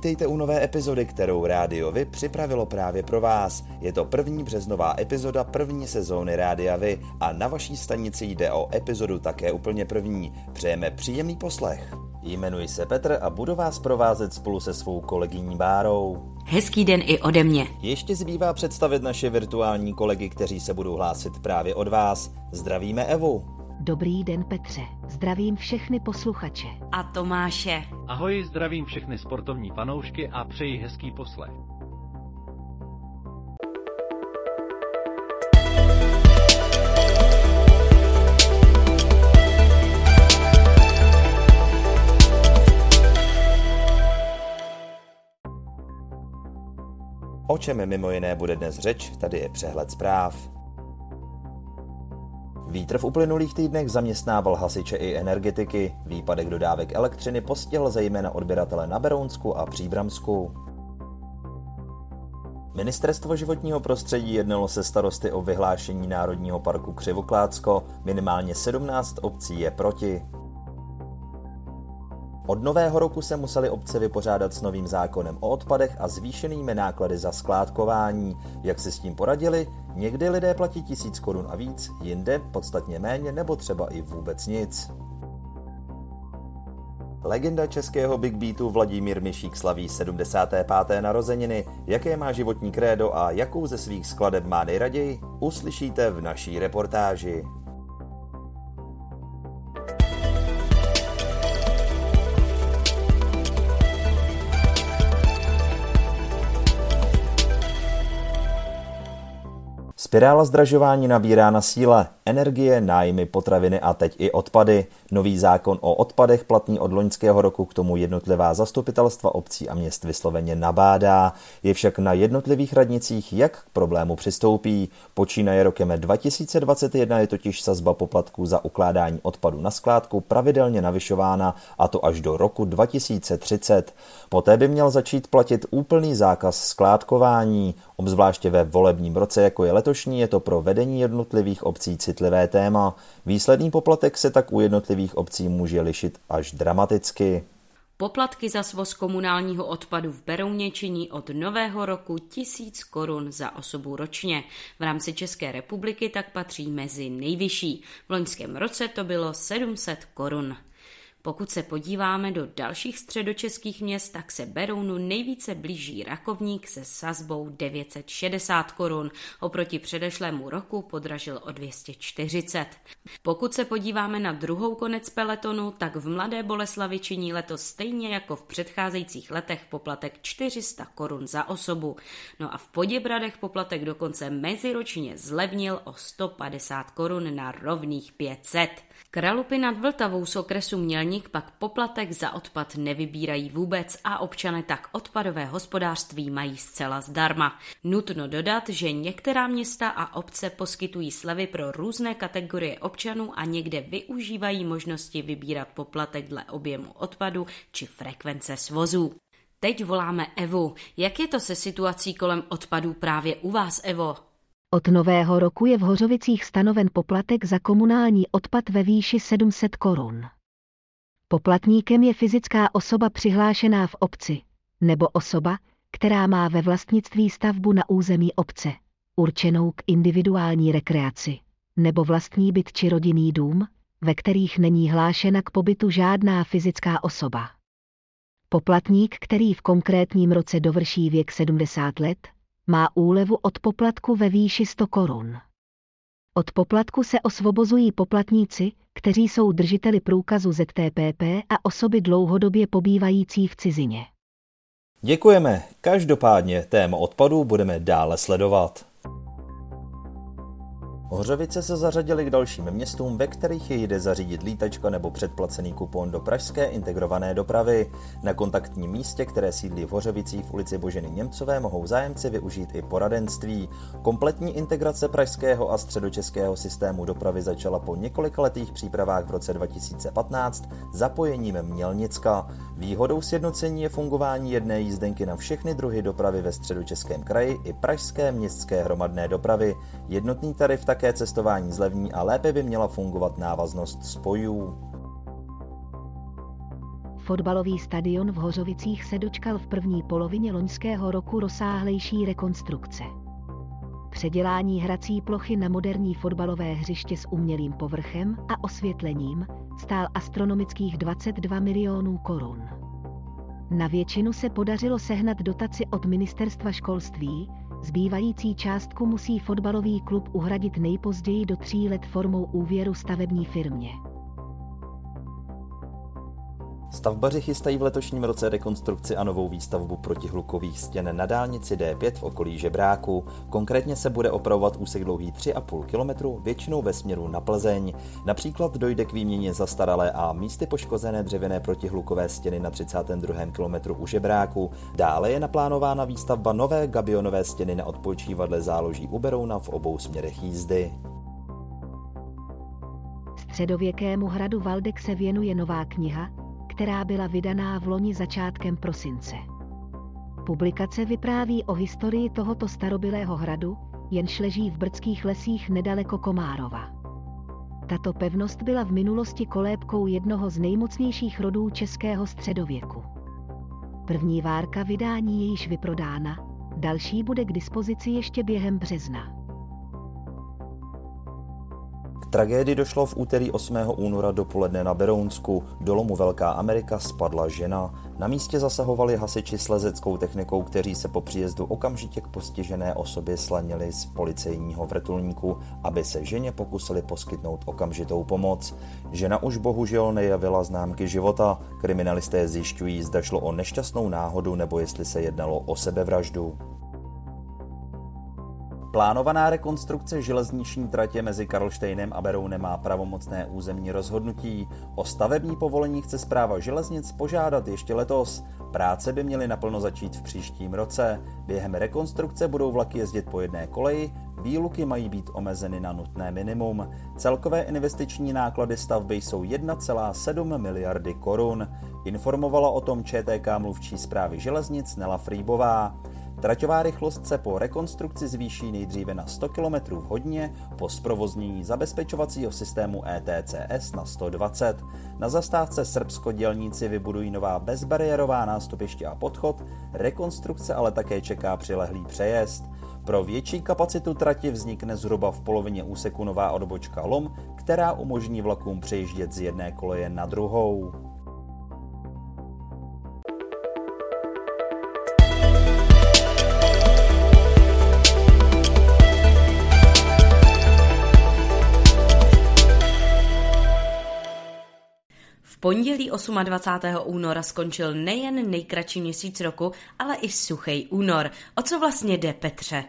Vítejte u nové epizody, kterou Rádio Vy připravilo právě pro vás. Je to první březnová epizoda první sezóny Rádia Vy a na vaší stanici jde o epizodu také úplně první. Přejeme příjemný poslech. Jmenuji se Petr a budu vás provázet spolu se svou kolegyní Bárou. Hezký den i ode mě. Ještě zbývá představit naše virtuální kolegy, kteří se budou hlásit právě od vás. Zdravíme Evu. Dobrý den Petře, zdravím všechny posluchače. A Tomáše. Ahoj, zdravím všechny sportovní fanoušky a přeji hezký poslech. O čem mimo jiné bude dnes řeč, tady je přehled zpráv. Vítr v uplynulých týdnech zaměstnával hasiče i energetiky. Výpadek dodávek elektřiny postihl zejména odběratele na Berounsku a Příbramsku. Ministerstvo životního prostředí jednalo se starosty o vyhlášení Národního parku Křivoklácko, minimálně 17 obcí je proti. Od nového roku se museli obce vypořádat s novým zákonem o odpadech a zvýšenými náklady za skládkování. Jak si s tím poradili? Někdy lidé platí tisíc korun a víc, jinde podstatně méně nebo třeba i vůbec nic. Legenda českého Big Beatu Vladimír Mišík slaví 75. narozeniny. Jaké má životní krédo a jakou ze svých skladeb má nejraději, uslyšíte v naší reportáži. Spirála zdražování nabírá na síle. Energie, nájmy, potraviny a teď i odpady. Nový zákon o odpadech platný od loňského roku k tomu jednotlivá zastupitelstva obcí a měst vysloveně nabádá. Je však na jednotlivých radnicích, jak k problému přistoupí. Počínaje rokem 2021 je totiž sazba poplatků za ukládání odpadu na skládku pravidelně navyšována a to až do roku 2030. Poté by měl začít platit úplný zákaz skládkování. Obzvláště ve volebním roce, jako je letošní, je to pro vedení jednotlivých obcí citlivé téma. Výsledný poplatek se tak u jednotlivých obcí může lišit až dramaticky. Poplatky za svoz komunálního odpadu v Berouně činí od nového roku 1000 korun za osobu ročně. V rámci České republiky tak patří mezi nejvyšší. V loňském roce to bylo 700 korun. Pokud se podíváme do dalších středočeských měst, tak se Berounu nejvíce blíží Rakovník se sazbou 960 korun. Oproti předešlému roku podražil o 240. Pokud se podíváme na druhou konec peletonu, tak v Mladé Boleslavi činí letos stejně jako v předcházejících letech poplatek 400 korun za osobu. No a v Poděbradech poplatek dokonce meziročně zlevnil o 150 korun na rovných 500. Kralupy nad Vltavou z okresu Mělník pak poplatek za odpad nevybírají vůbec a občané tak odpadové hospodářství mají zcela zdarma. Nutno dodat, že některá města a obce poskytují slevy pro různé kategorie občanů a někde využívají možnosti vybírat poplatek dle objemu odpadu či frekvence svozů. Teď voláme Evu. Jak je to se situací kolem odpadů právě u vás, Evo? Od nového roku je v Hořovicích stanoven poplatek za komunální odpad ve výši 700 korun. Poplatníkem je fyzická osoba přihlášená v obci, nebo osoba, která má ve vlastnictví stavbu na území obce, určenou k individuální rekreaci, nebo vlastní byt či rodinný dům, ve kterých není hlášena k pobytu žádná fyzická osoba. Poplatník, který v konkrétním roce dovrší věk 70 let, má úlevu od poplatku ve výši 100 korun. Od poplatku se osvobozují poplatníci, kteří jsou držiteli průkazu ZTPP a osoby dlouhodobě pobývající v cizině. Děkujeme. Každopádně téma odpadů budeme dále sledovat. Hořovice se zařadily k dalším městům, ve kterých je jde zařídit lítačka nebo předplacený kupon do pražské integrované dopravy. Na kontaktním místě, které sídlí v Hořovicích v ulici Boženy Němcové, mohou zájemci využít i poradenství. Kompletní integrace pražského a středočeského systému dopravy začala po několika letých přípravách v roce 2015 zapojením Mělnicka. Výhodou sjednocení je fungování jedné jízdenky na všechny druhy dopravy ve středočeském kraji i pražské městské hromadné dopravy. Jednotný tarif tak také cestování zlevní a lépe by měla fungovat návaznost spojů. Fotbalový stadion v Hořovicích se dočkal v první polovině loňského roku rozsáhlejší rekonstrukce. Předělání hrací plochy na moderní fotbalové hřiště s umělým povrchem a osvětlením stál astronomických 22 milionů korun. Na většinu se podařilo sehnat dotaci od ministerstva školství, Zbývající částku musí fotbalový klub uhradit nejpozději do tří let formou úvěru stavební firmě. Stavbaři chystají v letošním roce rekonstrukci a novou výstavbu protihlukových stěn na dálnici D5 v okolí Žebráku. Konkrétně se bude opravovat úsek dlouhý 3,5 km, většinou ve směru na Plzeň. Například dojde k výměně zastaralé a místy poškozené dřevěné protihlukové stěny na 32. km u Žebráku. Dále je naplánována výstavba nové gabionové stěny na odpočívadle záloží u Berouna v obou směrech jízdy. Středověkému hradu Valdek se věnuje nová kniha, která byla vydaná v loni začátkem prosince. Publikace vypráví o historii tohoto starobylého hradu, jenž leží v brdských lesích nedaleko Komárova. Tato pevnost byla v minulosti kolébkou jednoho z nejmocnějších rodů českého středověku. První várka vydání je již vyprodána, další bude k dispozici ještě během března tragédii došlo v úterý 8. února dopoledne na Berounsku. Do lomu Velká Amerika spadla žena. Na místě zasahovali hasiči s lezeckou technikou, kteří se po příjezdu okamžitě k postižené osobě slanili z policejního vrtulníku, aby se ženě pokusili poskytnout okamžitou pomoc. Žena už bohužel nejavila známky života. Kriminalisté zjišťují, zda šlo o nešťastnou náhodu nebo jestli se jednalo o sebevraždu. Plánovaná rekonstrukce železniční tratě mezi Karlštejnem a Berounem má pravomocné územní rozhodnutí. O stavební povolení chce zpráva železnic požádat ještě letos. Práce by měly naplno začít v příštím roce. Během rekonstrukce budou vlaky jezdit po jedné koleji, výluky mají být omezeny na nutné minimum. Celkové investiční náklady stavby jsou 1,7 miliardy korun. Informovala o tom ČTK mluvčí zprávy železnic Nela Frýbová. Traťová rychlost se po rekonstrukci zvýší nejdříve na 100 km v hodině po zprovoznění zabezpečovacího systému ETCS na 120. Na zastávce Srbsko dělníci vybudují nová bezbariérová nástupiště a podchod, rekonstrukce ale také čeká přilehlý přejezd. Pro větší kapacitu trati vznikne zhruba v polovině úseku nová odbočka LOM, která umožní vlakům přejíždět z jedné koleje na druhou. Pondělí 28. února skončil nejen nejkratší měsíc roku, ale i suchý únor. O co vlastně jde, Petře?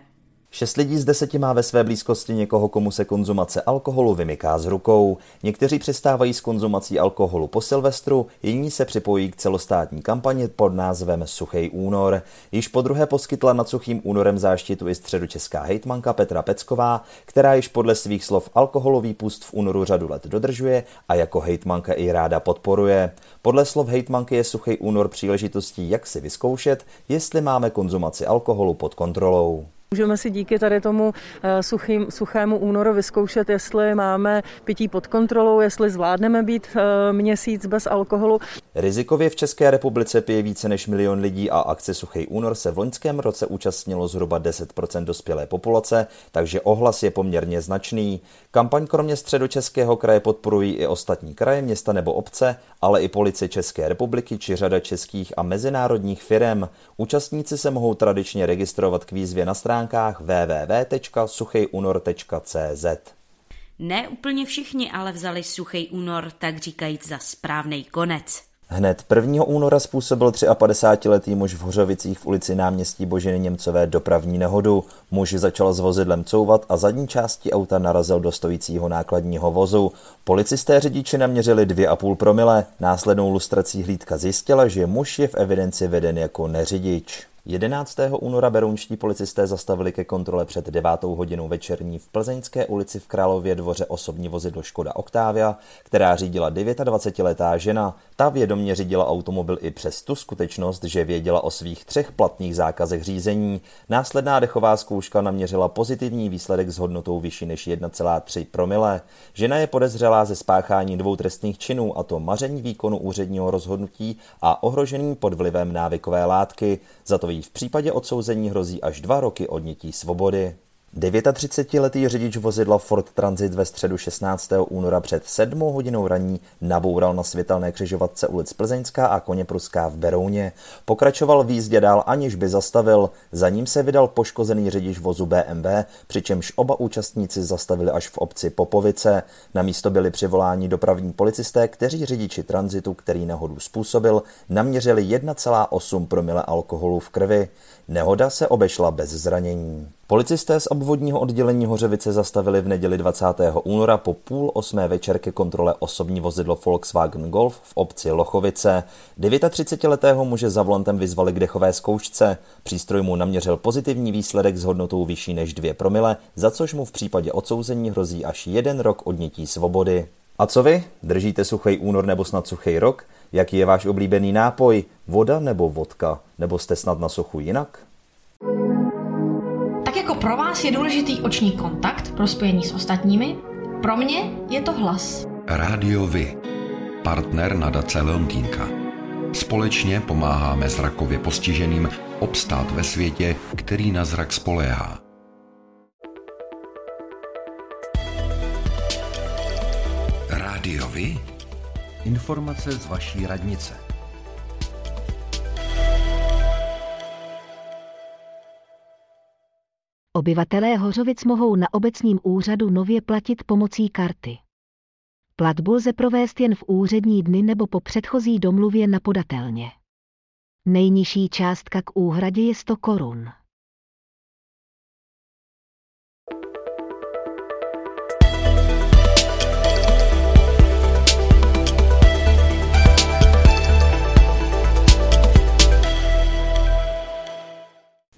Šest lidí z deseti má ve své blízkosti někoho, komu se konzumace alkoholu vymyká z rukou. Někteří přestávají s konzumací alkoholu po Silvestru, jiní se připojí k celostátní kampani pod názvem Suchý únor. Již po druhé poskytla nad suchým únorem záštitu i středočeská hejtmanka Petra Pecková, která již podle svých slov alkoholový pust v únoru řadu let dodržuje a jako hejtmanka i ráda podporuje. Podle slov hejtmanky je Suchý únor příležitostí, jak si vyzkoušet, jestli máme konzumaci alkoholu pod kontrolou. Můžeme si díky tady tomu eh, suchým, suchému únoru vyzkoušet, jestli máme pití pod kontrolou, jestli zvládneme být eh, měsíc bez alkoholu. Rizikově v České republice pije více než milion lidí a akce Suchý únor se v loňském roce účastnilo zhruba 10% dospělé populace, takže ohlas je poměrně značný. Kampaň kromě středočeského kraje podporují i ostatní kraje, města nebo obce, ale i policie České republiky či řada českých a mezinárodních firm. Účastníci se mohou tradičně registrovat k výzvě na stránkách stránkách www.suchejunor.cz. Ne úplně všichni ale vzali suchý únor, tak říkajíc za správný konec. Hned 1. února způsobil 53-letý muž v Hořovicích v ulici náměstí Boženy Němcové dopravní nehodu. Muž začal s vozidlem couvat a zadní části auta narazil do stojícího nákladního vozu. Policisté řidiči naměřili 2,5 promile. Následnou lustrací hlídka zjistila, že muž je v evidenci veden jako neřidič. 11. února berounští policisté zastavili ke kontrole před 9. hodinou večerní v Plzeňské ulici v Králově dvoře osobní vozidlo Škoda Octavia, která řídila 29-letá žena. Ta vědomě řídila automobil i přes tu skutečnost, že věděla o svých třech platných zákazech řízení. Následná dechová zkouška naměřila pozitivní výsledek s hodnotou vyšší než 1,3 promile. Žena je podezřelá ze spáchání dvou trestných činů, a to maření výkonu úředního rozhodnutí a ohrožení pod vlivem návykové látky. Za to v případě odsouzení hrozí až dva roky odnětí svobody. 39-letý řidič vozidla Ford Transit ve středu 16. února před 7 hodinou raní naboural na světelné křižovatce ulic Plzeňská a Koněpruská v Berouně. Pokračoval v jízdě dál, aniž by zastavil. Za ním se vydal poškozený řidič vozu BMW, přičemž oba účastníci zastavili až v obci Popovice. Na místo byli přivoláni dopravní policisté, kteří řidiči tranzitu, který nehodu způsobil, naměřili 1,8 promile alkoholu v krvi. Nehoda se obešla bez zranění. Policisté z obvodního oddělení Hořevice zastavili v neděli 20. února po půl osmé večer ke kontrole osobní vozidlo Volkswagen Golf v obci Lochovice. 39-letého muže za volantem vyzvali k dechové zkoušce. Přístroj mu naměřil pozitivní výsledek s hodnotou vyšší než 2 promile, za což mu v případě odsouzení hrozí až jeden rok odnětí svobody. A co vy? Držíte suchý únor nebo snad suchý rok? Jaký je váš oblíbený nápoj? Voda nebo vodka? Nebo jste snad na suchu jinak? Pro vás je důležitý oční kontakt pro spojení s ostatními, pro mě je to hlas. Rádio Vy, partner nadace Leontýnka. Společně pomáháme zrakově postiženým obstát ve světě, který na zrak spoléhá. Rádio Vy? Informace z vaší radnice. Obyvatelé Hořovic mohou na obecním úřadu nově platit pomocí karty. Platbu lze provést jen v úřední dny nebo po předchozí domluvě na podatelně. Nejnižší částka k úhradě je 100 korun.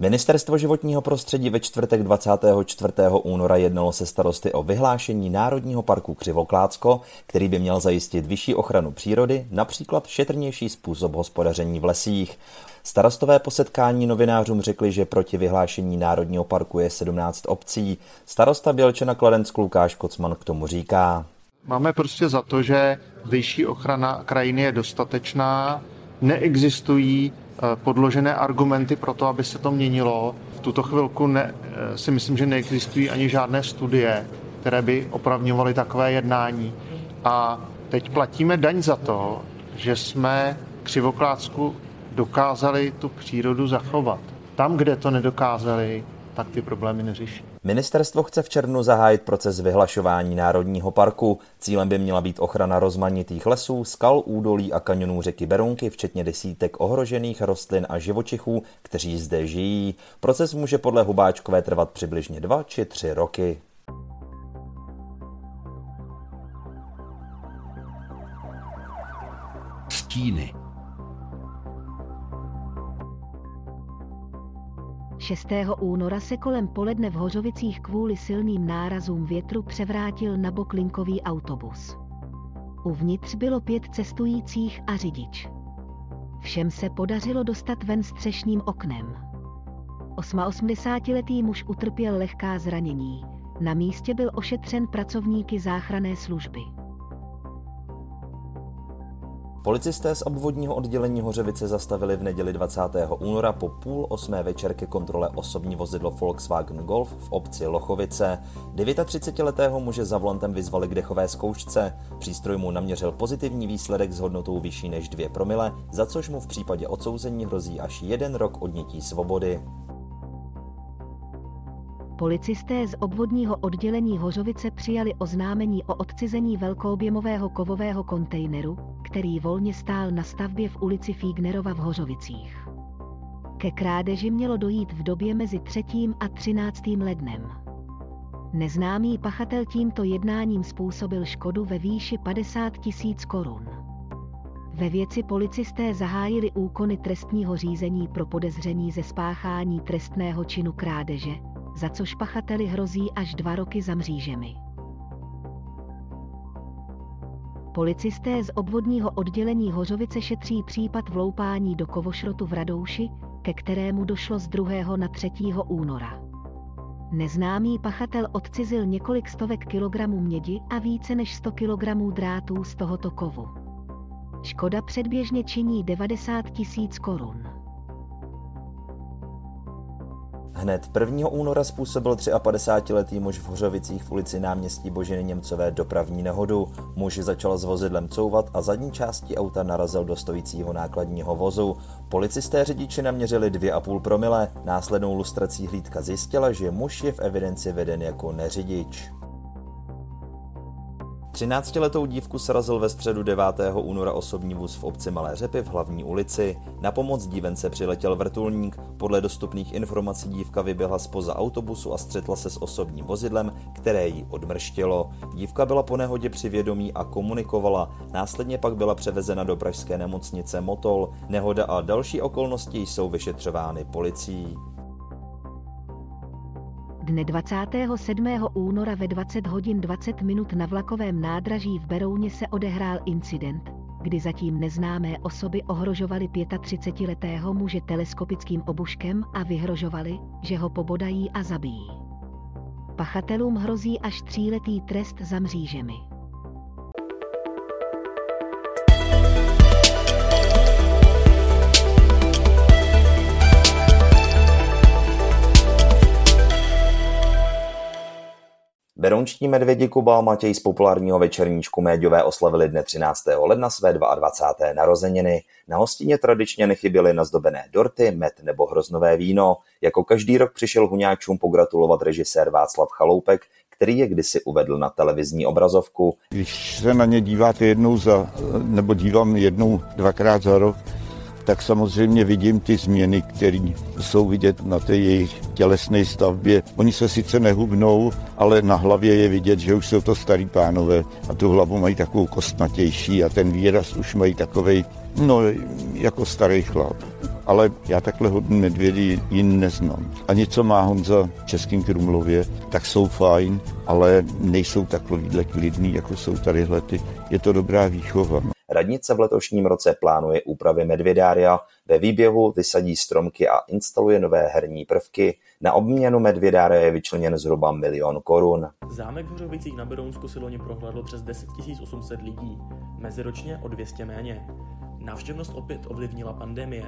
Ministerstvo životního prostředí ve čtvrtek 24. února jednalo se starosty o vyhlášení Národního parku Křivoklácko, který by měl zajistit vyšší ochranu přírody, například šetrnější způsob hospodaření v lesích. Starostové po setkání novinářům řekli, že proti vyhlášení Národního parku je 17 obcí. Starosta Bělčena Kladensk Lukáš Kocman k tomu říká. Máme prostě za to, že vyšší ochrana krajiny je dostatečná, neexistují podložené argumenty pro to, aby se to měnilo. V tuto chvilku ne, eh, si myslím, že neexistují ani žádné studie, které by opravňovaly takové jednání. A teď platíme daň za to, že jsme křivoklácku dokázali tu přírodu zachovat. Tam, kde to nedokázali, tak ty problémy neřeší. Ministerstvo chce v červnu zahájit proces vyhlašování Národního parku. Cílem by měla být ochrana rozmanitých lesů, skal, údolí a kanionů řeky Berunky, včetně desítek ohrožených rostlin a živočichů, kteří zde žijí. Proces může podle Hubáčkové trvat přibližně dva či tři roky. Stíny 6. února se kolem poledne v Hořovicích kvůli silným nárazům větru převrátil na bok linkový autobus. Uvnitř bylo pět cestujících a řidič. Všem se podařilo dostat ven střešním oknem. 88-letý muž utrpěl lehká zranění. Na místě byl ošetřen pracovníky záchranné služby. Policisté z obvodního oddělení Hořevice zastavili v neděli 20. února po půl osmé večer ke kontrole osobní vozidlo Volkswagen Golf v obci Lochovice. 39-letého muže za volantem vyzvali k dechové zkoušce. Přístroj mu naměřil pozitivní výsledek s hodnotou vyšší než 2 promile, za což mu v případě odsouzení hrozí až jeden rok odnětí svobody. Policisté z obvodního oddělení Hořovice přijali oznámení o odcizení velkoobjemového kovového kontejneru, který volně stál na stavbě v ulici Fígnerova v Hořovicích. Ke krádeži mělo dojít v době mezi 3. a 13. lednem. Neznámý pachatel tímto jednáním způsobil škodu ve výši 50 tisíc korun. Ve věci policisté zahájili úkony trestního řízení pro podezření ze spáchání trestného činu krádeže, za což pachateli hrozí až dva roky za mřížemi. Policisté z obvodního oddělení Hořovice šetří případ vloupání do kovošrotu v Radouši, ke kterému došlo z 2. na 3. února. Neznámý pachatel odcizil několik stovek kilogramů mědi a více než 100 kilogramů drátů z tohoto kovu. Škoda předběžně činí 90 tisíc korun. Hned 1. února způsobil 53-letý muž v Hořovicích v ulici náměstí Boženy Němcové dopravní nehodu. Muž začal s vozidlem couvat a zadní části auta narazil do stojícího nákladního vozu. Policisté řidiči naměřili 2,5 promile. Následnou lustrací hlídka zjistila, že muž je v evidenci veden jako neřidič. 13-letou dívku srazil ve středu 9. února osobní vůz v obci Malé Řepy v hlavní ulici. Na pomoc dívence přiletěl vrtulník. Podle dostupných informací dívka vyběhla spoza autobusu a střetla se s osobním vozidlem, které ji odmrštilo. Dívka byla po nehodě při vědomí a komunikovala. Následně pak byla převezena do pražské nemocnice Motol. Nehoda a další okolnosti jsou vyšetřovány policií. Dne 27. února ve 20 hodin 20 minut na vlakovém nádraží v Berouně se odehrál incident, kdy zatím neznámé osoby ohrožovaly 35-letého muže teleskopickým obuškem a vyhrožovali, že ho pobodají a zabijí. Pachatelům hrozí až tříletý trest za mřížemi. Berounští medvědi Kuba a Matěj z populárního večerníčku Méďové oslavili dne 13. ledna své 22. narozeniny. Na hostině tradičně nechyběly nazdobené dorty, med nebo hroznové víno. Jako každý rok přišel huňáčům pogratulovat režisér Václav Chaloupek, který je kdysi uvedl na televizní obrazovku. Když se na ně díváte jednou za, nebo dívám jednou, dvakrát za rok, tak samozřejmě vidím ty změny, které jsou vidět na té jejich tělesné stavbě. Oni se sice nehubnou, ale na hlavě je vidět, že už jsou to starý pánové a tu hlavu mají takovou kostnatější a ten výraz už mají takovej, no, jako starý chlap. Ale já takhle hodně medvědy jin neznám. A něco má Honza v Českým Krumlově, tak jsou fajn, ale nejsou takovýhle klidný, jako jsou tadyhle ty. Je to dobrá výchova. Radnice v letošním roce plánuje úpravy medvědária, ve výběhu vysadí stromky a instaluje nové herní prvky. Na obměnu medvědária je vyčleněn zhruba milion korun. Zámek v Hořovicích na Berounsku si loni prohlédlo přes 10 800 lidí, meziročně o 200 méně. Návštěvnost opět ovlivnila pandemie.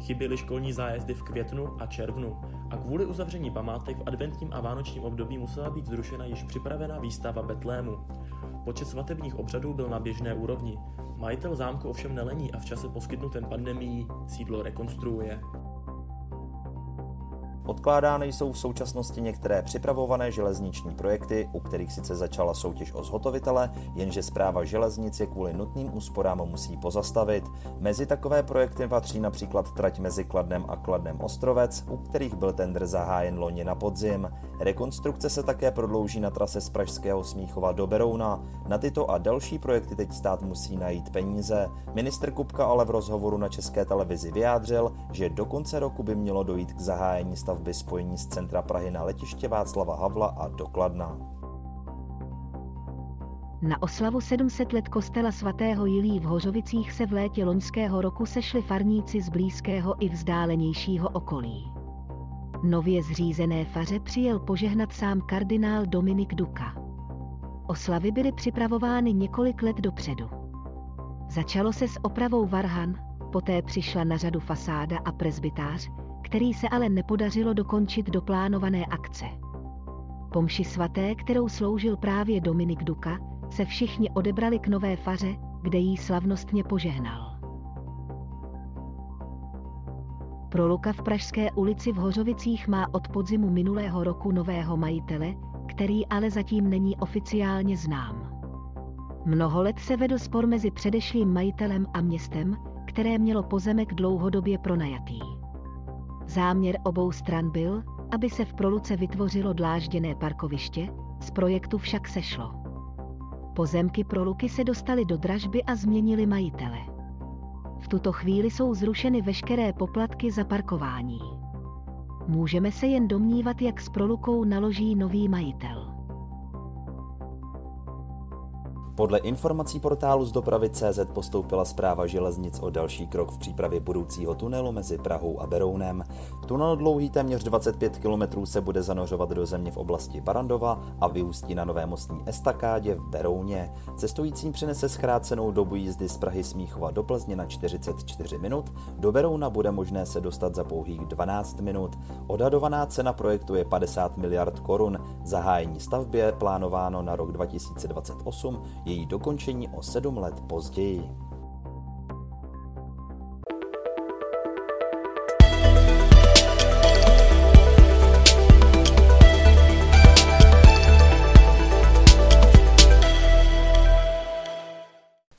Chyběly školní zájezdy v květnu a červnu a kvůli uzavření památek v adventním a vánočním období musela být zrušena již připravená výstava Betlému. Počet svatebních obřadů byl na běžné úrovni. Majitel zámku ovšem nelení a v čase poskytnutém pandemií sídlo rekonstruuje. Odkládány jsou v současnosti některé připravované železniční projekty, u kterých sice začala soutěž o zhotovitele, jenže zpráva železnic je kvůli nutným úsporám musí pozastavit. Mezi takové projekty patří například trať mezi Kladnem a Kladnem Ostrovec, u kterých byl tender zahájen loni na podzim. Rekonstrukce se také prodlouží na trase z Pražského Smíchova do Berouna. Na tyto a další projekty teď stát musí najít peníze. Minister Kupka ale v rozhovoru na České televizi vyjádřil, že do konce roku by mělo dojít k zahájení stav stavby spojení z centra Prahy na letiště Václava Havla a do Kladna. Na oslavu 700 let kostela svatého Jilí v Hořovicích se v létě loňského roku sešli farníci z blízkého i vzdálenějšího okolí. Nově zřízené faře přijel požehnat sám kardinál Dominik Duka. Oslavy byly připravovány několik let dopředu. Začalo se s opravou varhan, poté přišla na řadu fasáda a prezbytář, který se ale nepodařilo dokončit do plánované akce. Pomši svaté, kterou sloužil právě Dominik Duka, se všichni odebrali k nové faře, kde jí slavnostně požehnal. Proluka v Pražské ulici v Hořovicích má od podzimu minulého roku nového majitele, který ale zatím není oficiálně znám. Mnoho let se vedl spor mezi předešlým majitelem a městem, které mělo pozemek dlouhodobě pronajatý. Záměr obou stran byl, aby se v Proluce vytvořilo dlážděné parkoviště, z projektu však sešlo. Pozemky Proluky se dostaly do dražby a změnili majitele. V tuto chvíli jsou zrušeny veškeré poplatky za parkování. Můžeme se jen domnívat, jak s Prolukou naloží nový majitel. Podle informací portálu z dopravy CZ postoupila zpráva železnic o další krok v přípravě budoucího tunelu mezi Prahou a Berounem. Tunel dlouhý téměř 25 km se bude zanořovat do země v oblasti Barandova a vyústí na nové mostní estakádě v Berouně. Cestujícím přinese zkrácenou dobu jízdy z Prahy Smíchova do Plzně na 44 minut, do Berouna bude možné se dostat za pouhých 12 minut. Odhadovaná cena projektu je 50 miliard korun. Zahájení stavby je plánováno na rok 2028 její dokončení o sedm let později.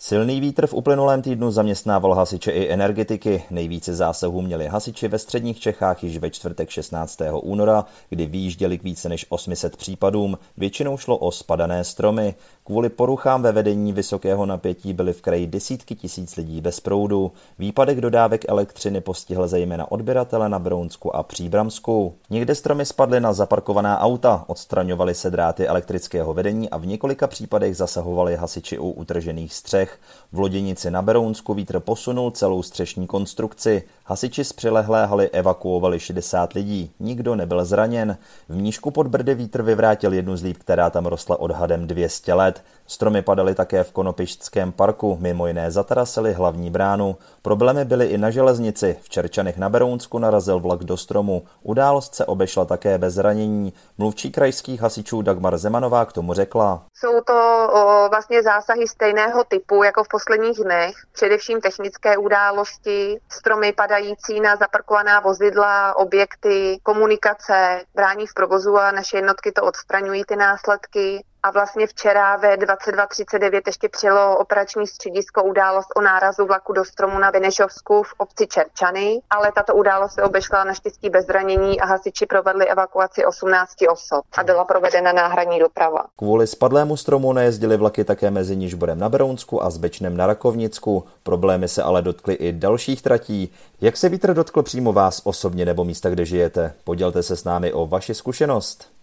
Silný vítr v uplynulém týdnu zaměstnával hasiče i energetiky. Nejvíce zásahů měli hasiči ve středních Čechách již ve čtvrtek 16. února, kdy výjížděli k více než 800 případům. Většinou šlo o spadané stromy. Kvůli poruchám ve vedení vysokého napětí byly v kraji desítky tisíc lidí bez proudu. Výpadek dodávek elektřiny postihl zejména odběratele na Brounsku a Příbramsku. Někde stromy spadly na zaparkovaná auta, odstraňovaly se dráty elektrického vedení a v několika případech zasahovali hasiči u utržených střech. V Loděnici na Berounsku vítr posunul celou střešní konstrukci. Hasiči z přilehlé haly evakuovali 60 lidí. Nikdo nebyl zraněn. V Mníšku pod Brdy vítr vyvrátil jednu z líp, která tam rostla odhadem 200 let. Stromy padaly také v Konopišťském parku, mimo jiné zatarasily hlavní bránu. Problémy byly i na železnici. V Čerčanech na Berounsku narazil vlak do stromu. Událost se obešla také bez zranění. Mluvčí krajských hasičů Dagmar Zemanová k tomu řekla. Jsou to o, vlastně zásahy stejného typu jako v posledních dnech, především technické události, stromy padající na zaparkovaná vozidla, objekty, komunikace, brání v provozu a naše jednotky to odstraňují ty následky a vlastně včera ve 22.39 ještě přijelo operační středisko událost o nárazu vlaku do stromu na Benešovsku v obci Čerčany, ale tato událost se obešla naštěstí bez zranění a hasiči provedli evakuaci 18 osob a byla provedena náhradní doprava. Kvůli spadlému stromu nejezdili vlaky také mezi Nižborem na Berounsku a Zbečnem na Rakovnicku. Problémy se ale dotkly i dalších tratí. Jak se vítr dotkl přímo vás osobně nebo místa, kde žijete? Podělte se s námi o vaši zkušenost.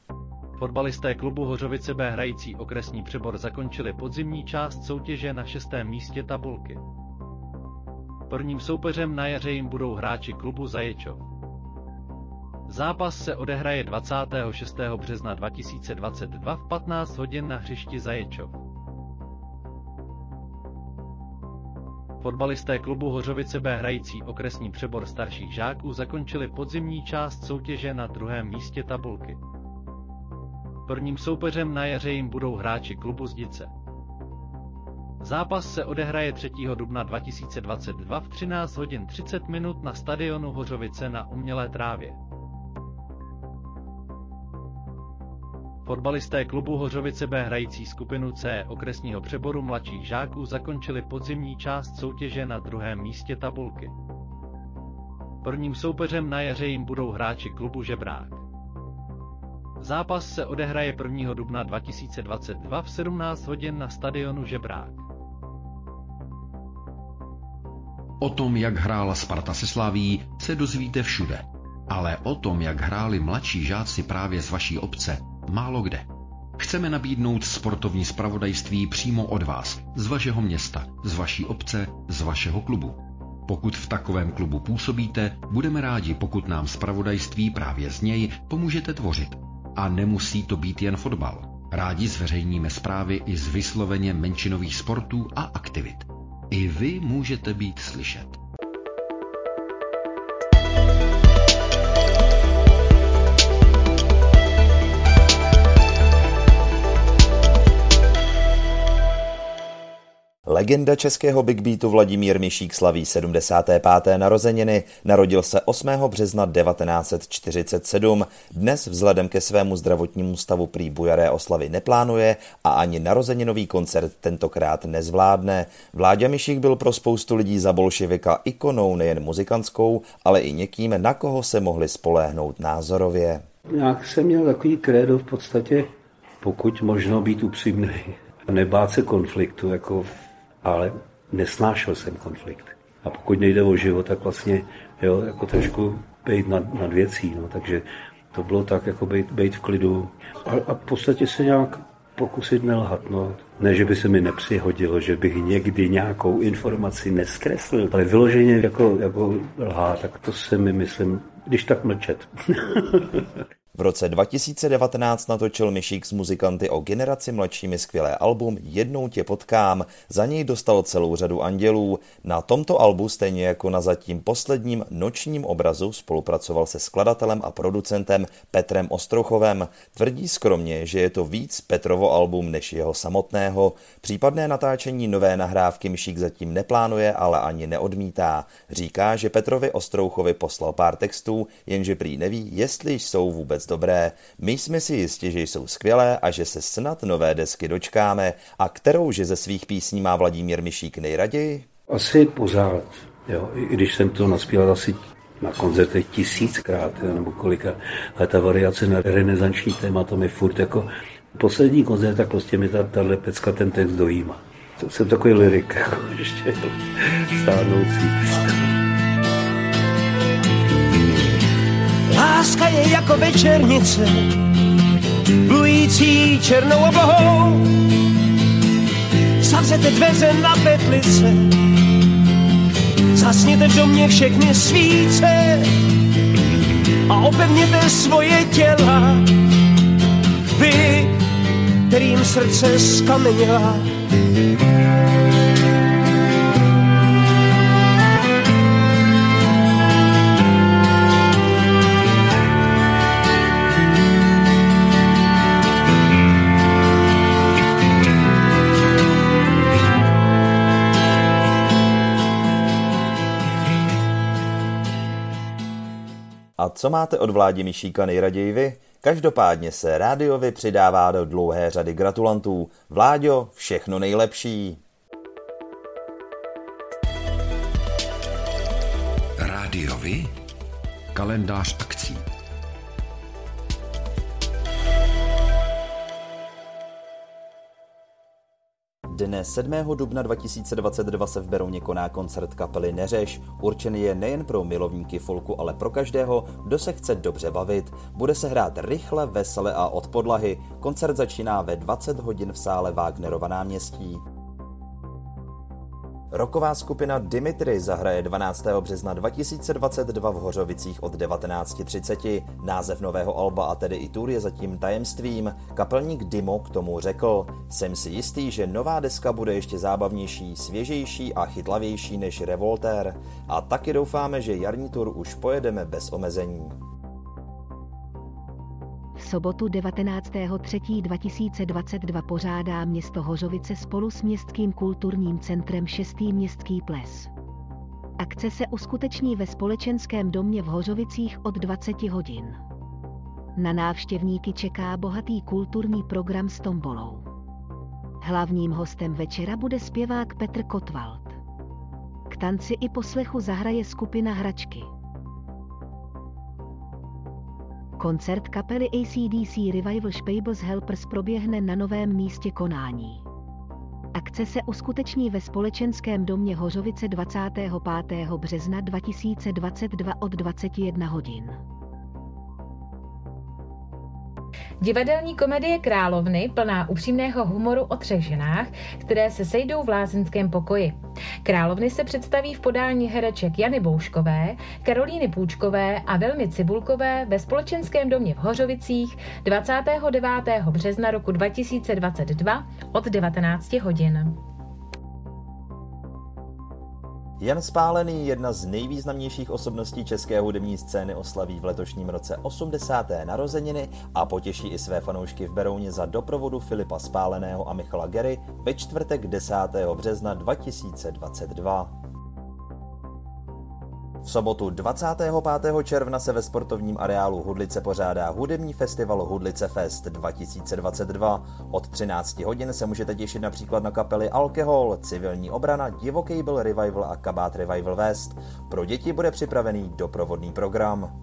Fotbalisté klubu Hořovice B hrající okresní přebor zakončili podzimní část soutěže na šestém místě tabulky. Prvním soupeřem na jaře jim budou hráči klubu Zaječov. Zápas se odehraje 26. března 2022 v 15 hodin na hřišti Zaječov. Fotbalisté klubu Hořovice B hrající okresní přebor starších žáků zakončili podzimní část soutěže na druhém místě tabulky. Prvním soupeřem na jaře jim budou hráči klubu Zdice. Zápas se odehraje 3. dubna 2022 v 13 hodin 30 minut na stadionu Hořovice na umělé trávě. Fotbalisté klubu Hořovice B hrající skupinu C okresního přeboru mladších žáků zakončili podzimní část soutěže na druhém místě tabulky. Prvním soupeřem na jaře jim budou hráči klubu Žebrák. Zápas se odehraje 1. dubna 2022 v 17 hodin na stadionu Žebrák. O tom, jak hrála Sparta se Slaví, se dozvíte všude. Ale o tom, jak hráli mladší žáci právě z vaší obce, málo kde. Chceme nabídnout sportovní spravodajství přímo od vás, z vašeho města, z vaší obce, z vašeho klubu. Pokud v takovém klubu působíte, budeme rádi, pokud nám spravodajství právě z něj pomůžete tvořit. A nemusí to být jen fotbal. Rádi zveřejníme zprávy i z vysloveně menšinových sportů a aktivit. I vy můžete být slyšet. Legenda českého big beatu Vladimír Mišík slaví 75. narozeniny. Narodil se 8. března 1947. Dnes vzhledem ke svému zdravotnímu stavu prý bujaré oslavy neplánuje a ani narozeninový koncert tentokrát nezvládne. Vláďa Mišík byl pro spoustu lidí za bolševika ikonou nejen muzikantskou, ale i někým, na koho se mohli spoléhnout názorově. Nějak jsem měl takový krédo v podstatě, pokud možno být upřímný, nebát se konfliktu, jako ale nesnášel jsem konflikt. A pokud nejde o život, tak vlastně jo, jako trošku být nad, nad věcí. No, takže to bylo tak, jako být, být v klidu a, a v podstatě se nějak pokusit nelhat. No. Ne, že by se mi nepřihodilo, že bych někdy nějakou informaci neskreslil, ale vyloženě jako, jako lhá, tak to se mi myslím, když tak mlčet. V roce 2019 natočil Mišík s muzikanty o generaci mladšími skvělé album Jednou tě potkám, za něj dostal celou řadu andělů. Na tomto albu, stejně jako na zatím posledním nočním obrazu, spolupracoval se skladatelem a producentem Petrem Ostrouchovem. Tvrdí skromně, že je to víc Petrovo album než jeho samotného. Případné natáčení nové nahrávky Mišík zatím neplánuje, ale ani neodmítá. Říká, že Petrovi Ostrouchovi poslal pár textů, jenže prý neví, jestli jsou vůbec vůbec dobré. My jsme si jistí, že jsou skvělé a že se snad nové desky dočkáme. A kterou že ze svých písní má Vladimír Mišík nejraději? Asi pořád. Jo. I když jsem to naspíval asi na koncertech tisíckrát, jo, nebo kolika, ale ta variace na renesanční téma, to mi furt jako poslední koncert, tak prostě mi ta, tahle pecka ten text dojíma. To jsem takový lirik, jako ještě stárnoucí. Láska je jako večernice, plující černou oblohou. Zavřete dveře na petlice, zasněte v domě všechny svíce a opevněte svoje těla. Vy, kterým srdce skameněla, A co máte od vládi Mišíka nejraději vy? Každopádně se rádiovi přidává do dlouhé řady gratulantů. Vláďo, všechno nejlepší. Rádiovi? Kalendář akcí. Dne 7. dubna 2022 se v Berouně koná koncert kapely Neřeš. Určený je nejen pro milovníky folku, ale pro každého, kdo se chce dobře bavit. Bude se hrát rychle, vesele a od podlahy. Koncert začíná ve 20 hodin v sále Wagnerova náměstí. Roková skupina Dimitri zahraje 12. března 2022 v Hořovicích od 19.30. Název nového alba a tedy i tour je zatím tajemstvím. Kapelník Dimo k tomu řekl, jsem si jistý, že nová deska bude ještě zábavnější, svěžejší a chytlavější než Revolter. A taky doufáme, že jarní tour už pojedeme bez omezení sobotu 19.3.2022 pořádá město Hořovice spolu s Městským kulturním centrem 6. městský ples. Akce se uskuteční ve společenském domě v Hořovicích od 20 hodin. Na návštěvníky čeká bohatý kulturní program s tombolou. Hlavním hostem večera bude zpěvák Petr Kotwald. K tanci i poslechu zahraje skupina Hračky. Koncert kapely ACDC Revival Spables Helpers proběhne na novém místě konání. Akce se uskuteční ve společenském domě Hořovice 25. března 2022 od 21 hodin. Divadelní komedie Královny, plná upřímného humoru o třech ženách, které se sejdou v lázeňském pokoji. Královny se představí v podání hereček Jany Bouškové, Karolíny Půčkové a Velmi Cibulkové ve společenském domě v Hořovicích 29. března roku 2022 od 19 hodin. Jan Spálený, jedna z nejvýznamnějších osobností české hudební scény, oslaví v letošním roce 80. narozeniny a potěší i své fanoušky v Berouně za doprovodu Filipa Spáleného a Michala Gery ve čtvrtek 10. března 2022. V sobotu 25. června se ve sportovním areálu Hudlice pořádá hudební festival Hudlice Fest 2022. Od 13 hodin se můžete těšit například na kapely Alkohol, Civilní obrana, Divoký Revival a Kabát Revival West. Pro děti bude připravený doprovodný program.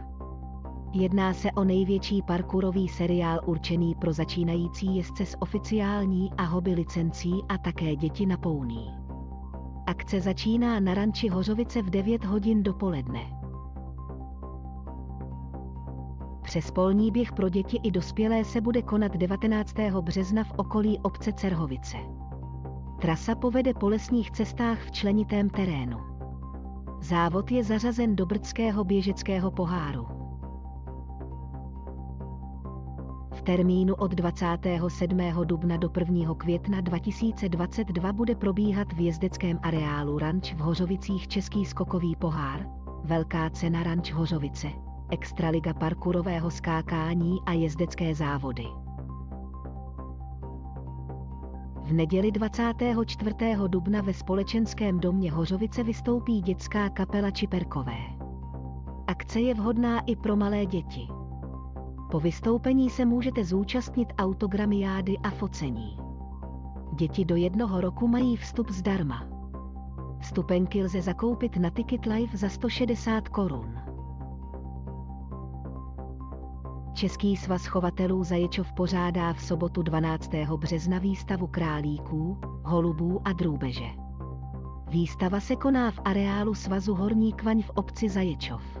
Jedná se o největší parkourový seriál určený pro začínající jezdce s oficiální a hobby licencí a také děti na pouní. Akce začíná na ranči Hořovice v 9 hodin dopoledne. Přespolní běh pro děti i dospělé se bude konat 19. března v okolí obce Cerhovice. Trasa povede po lesních cestách v členitém terénu. Závod je zařazen do Brdského běžeckého poháru. Termínu od 27. dubna do 1. května 2022 bude probíhat v jezdeckém areálu Ranč v Hořovicích Český skokový pohár, Velká cena Ranč Hořovice, Extraliga parkurového skákání a jezdecké závody. V neděli 24. dubna ve společenském domě Hořovice vystoupí dětská kapela Čiperkové. Akce je vhodná i pro malé děti. Po vystoupení se můžete zúčastnit autogramiády a focení. Děti do jednoho roku mají vstup zdarma. Vstupenky lze zakoupit na Ticket Live za 160 korun. Český svaz chovatelů Zaječov pořádá v sobotu 12. března výstavu králíků, holubů a drůbeže. Výstava se koná v areálu svazu Horní Kvaň v obci Zaječov.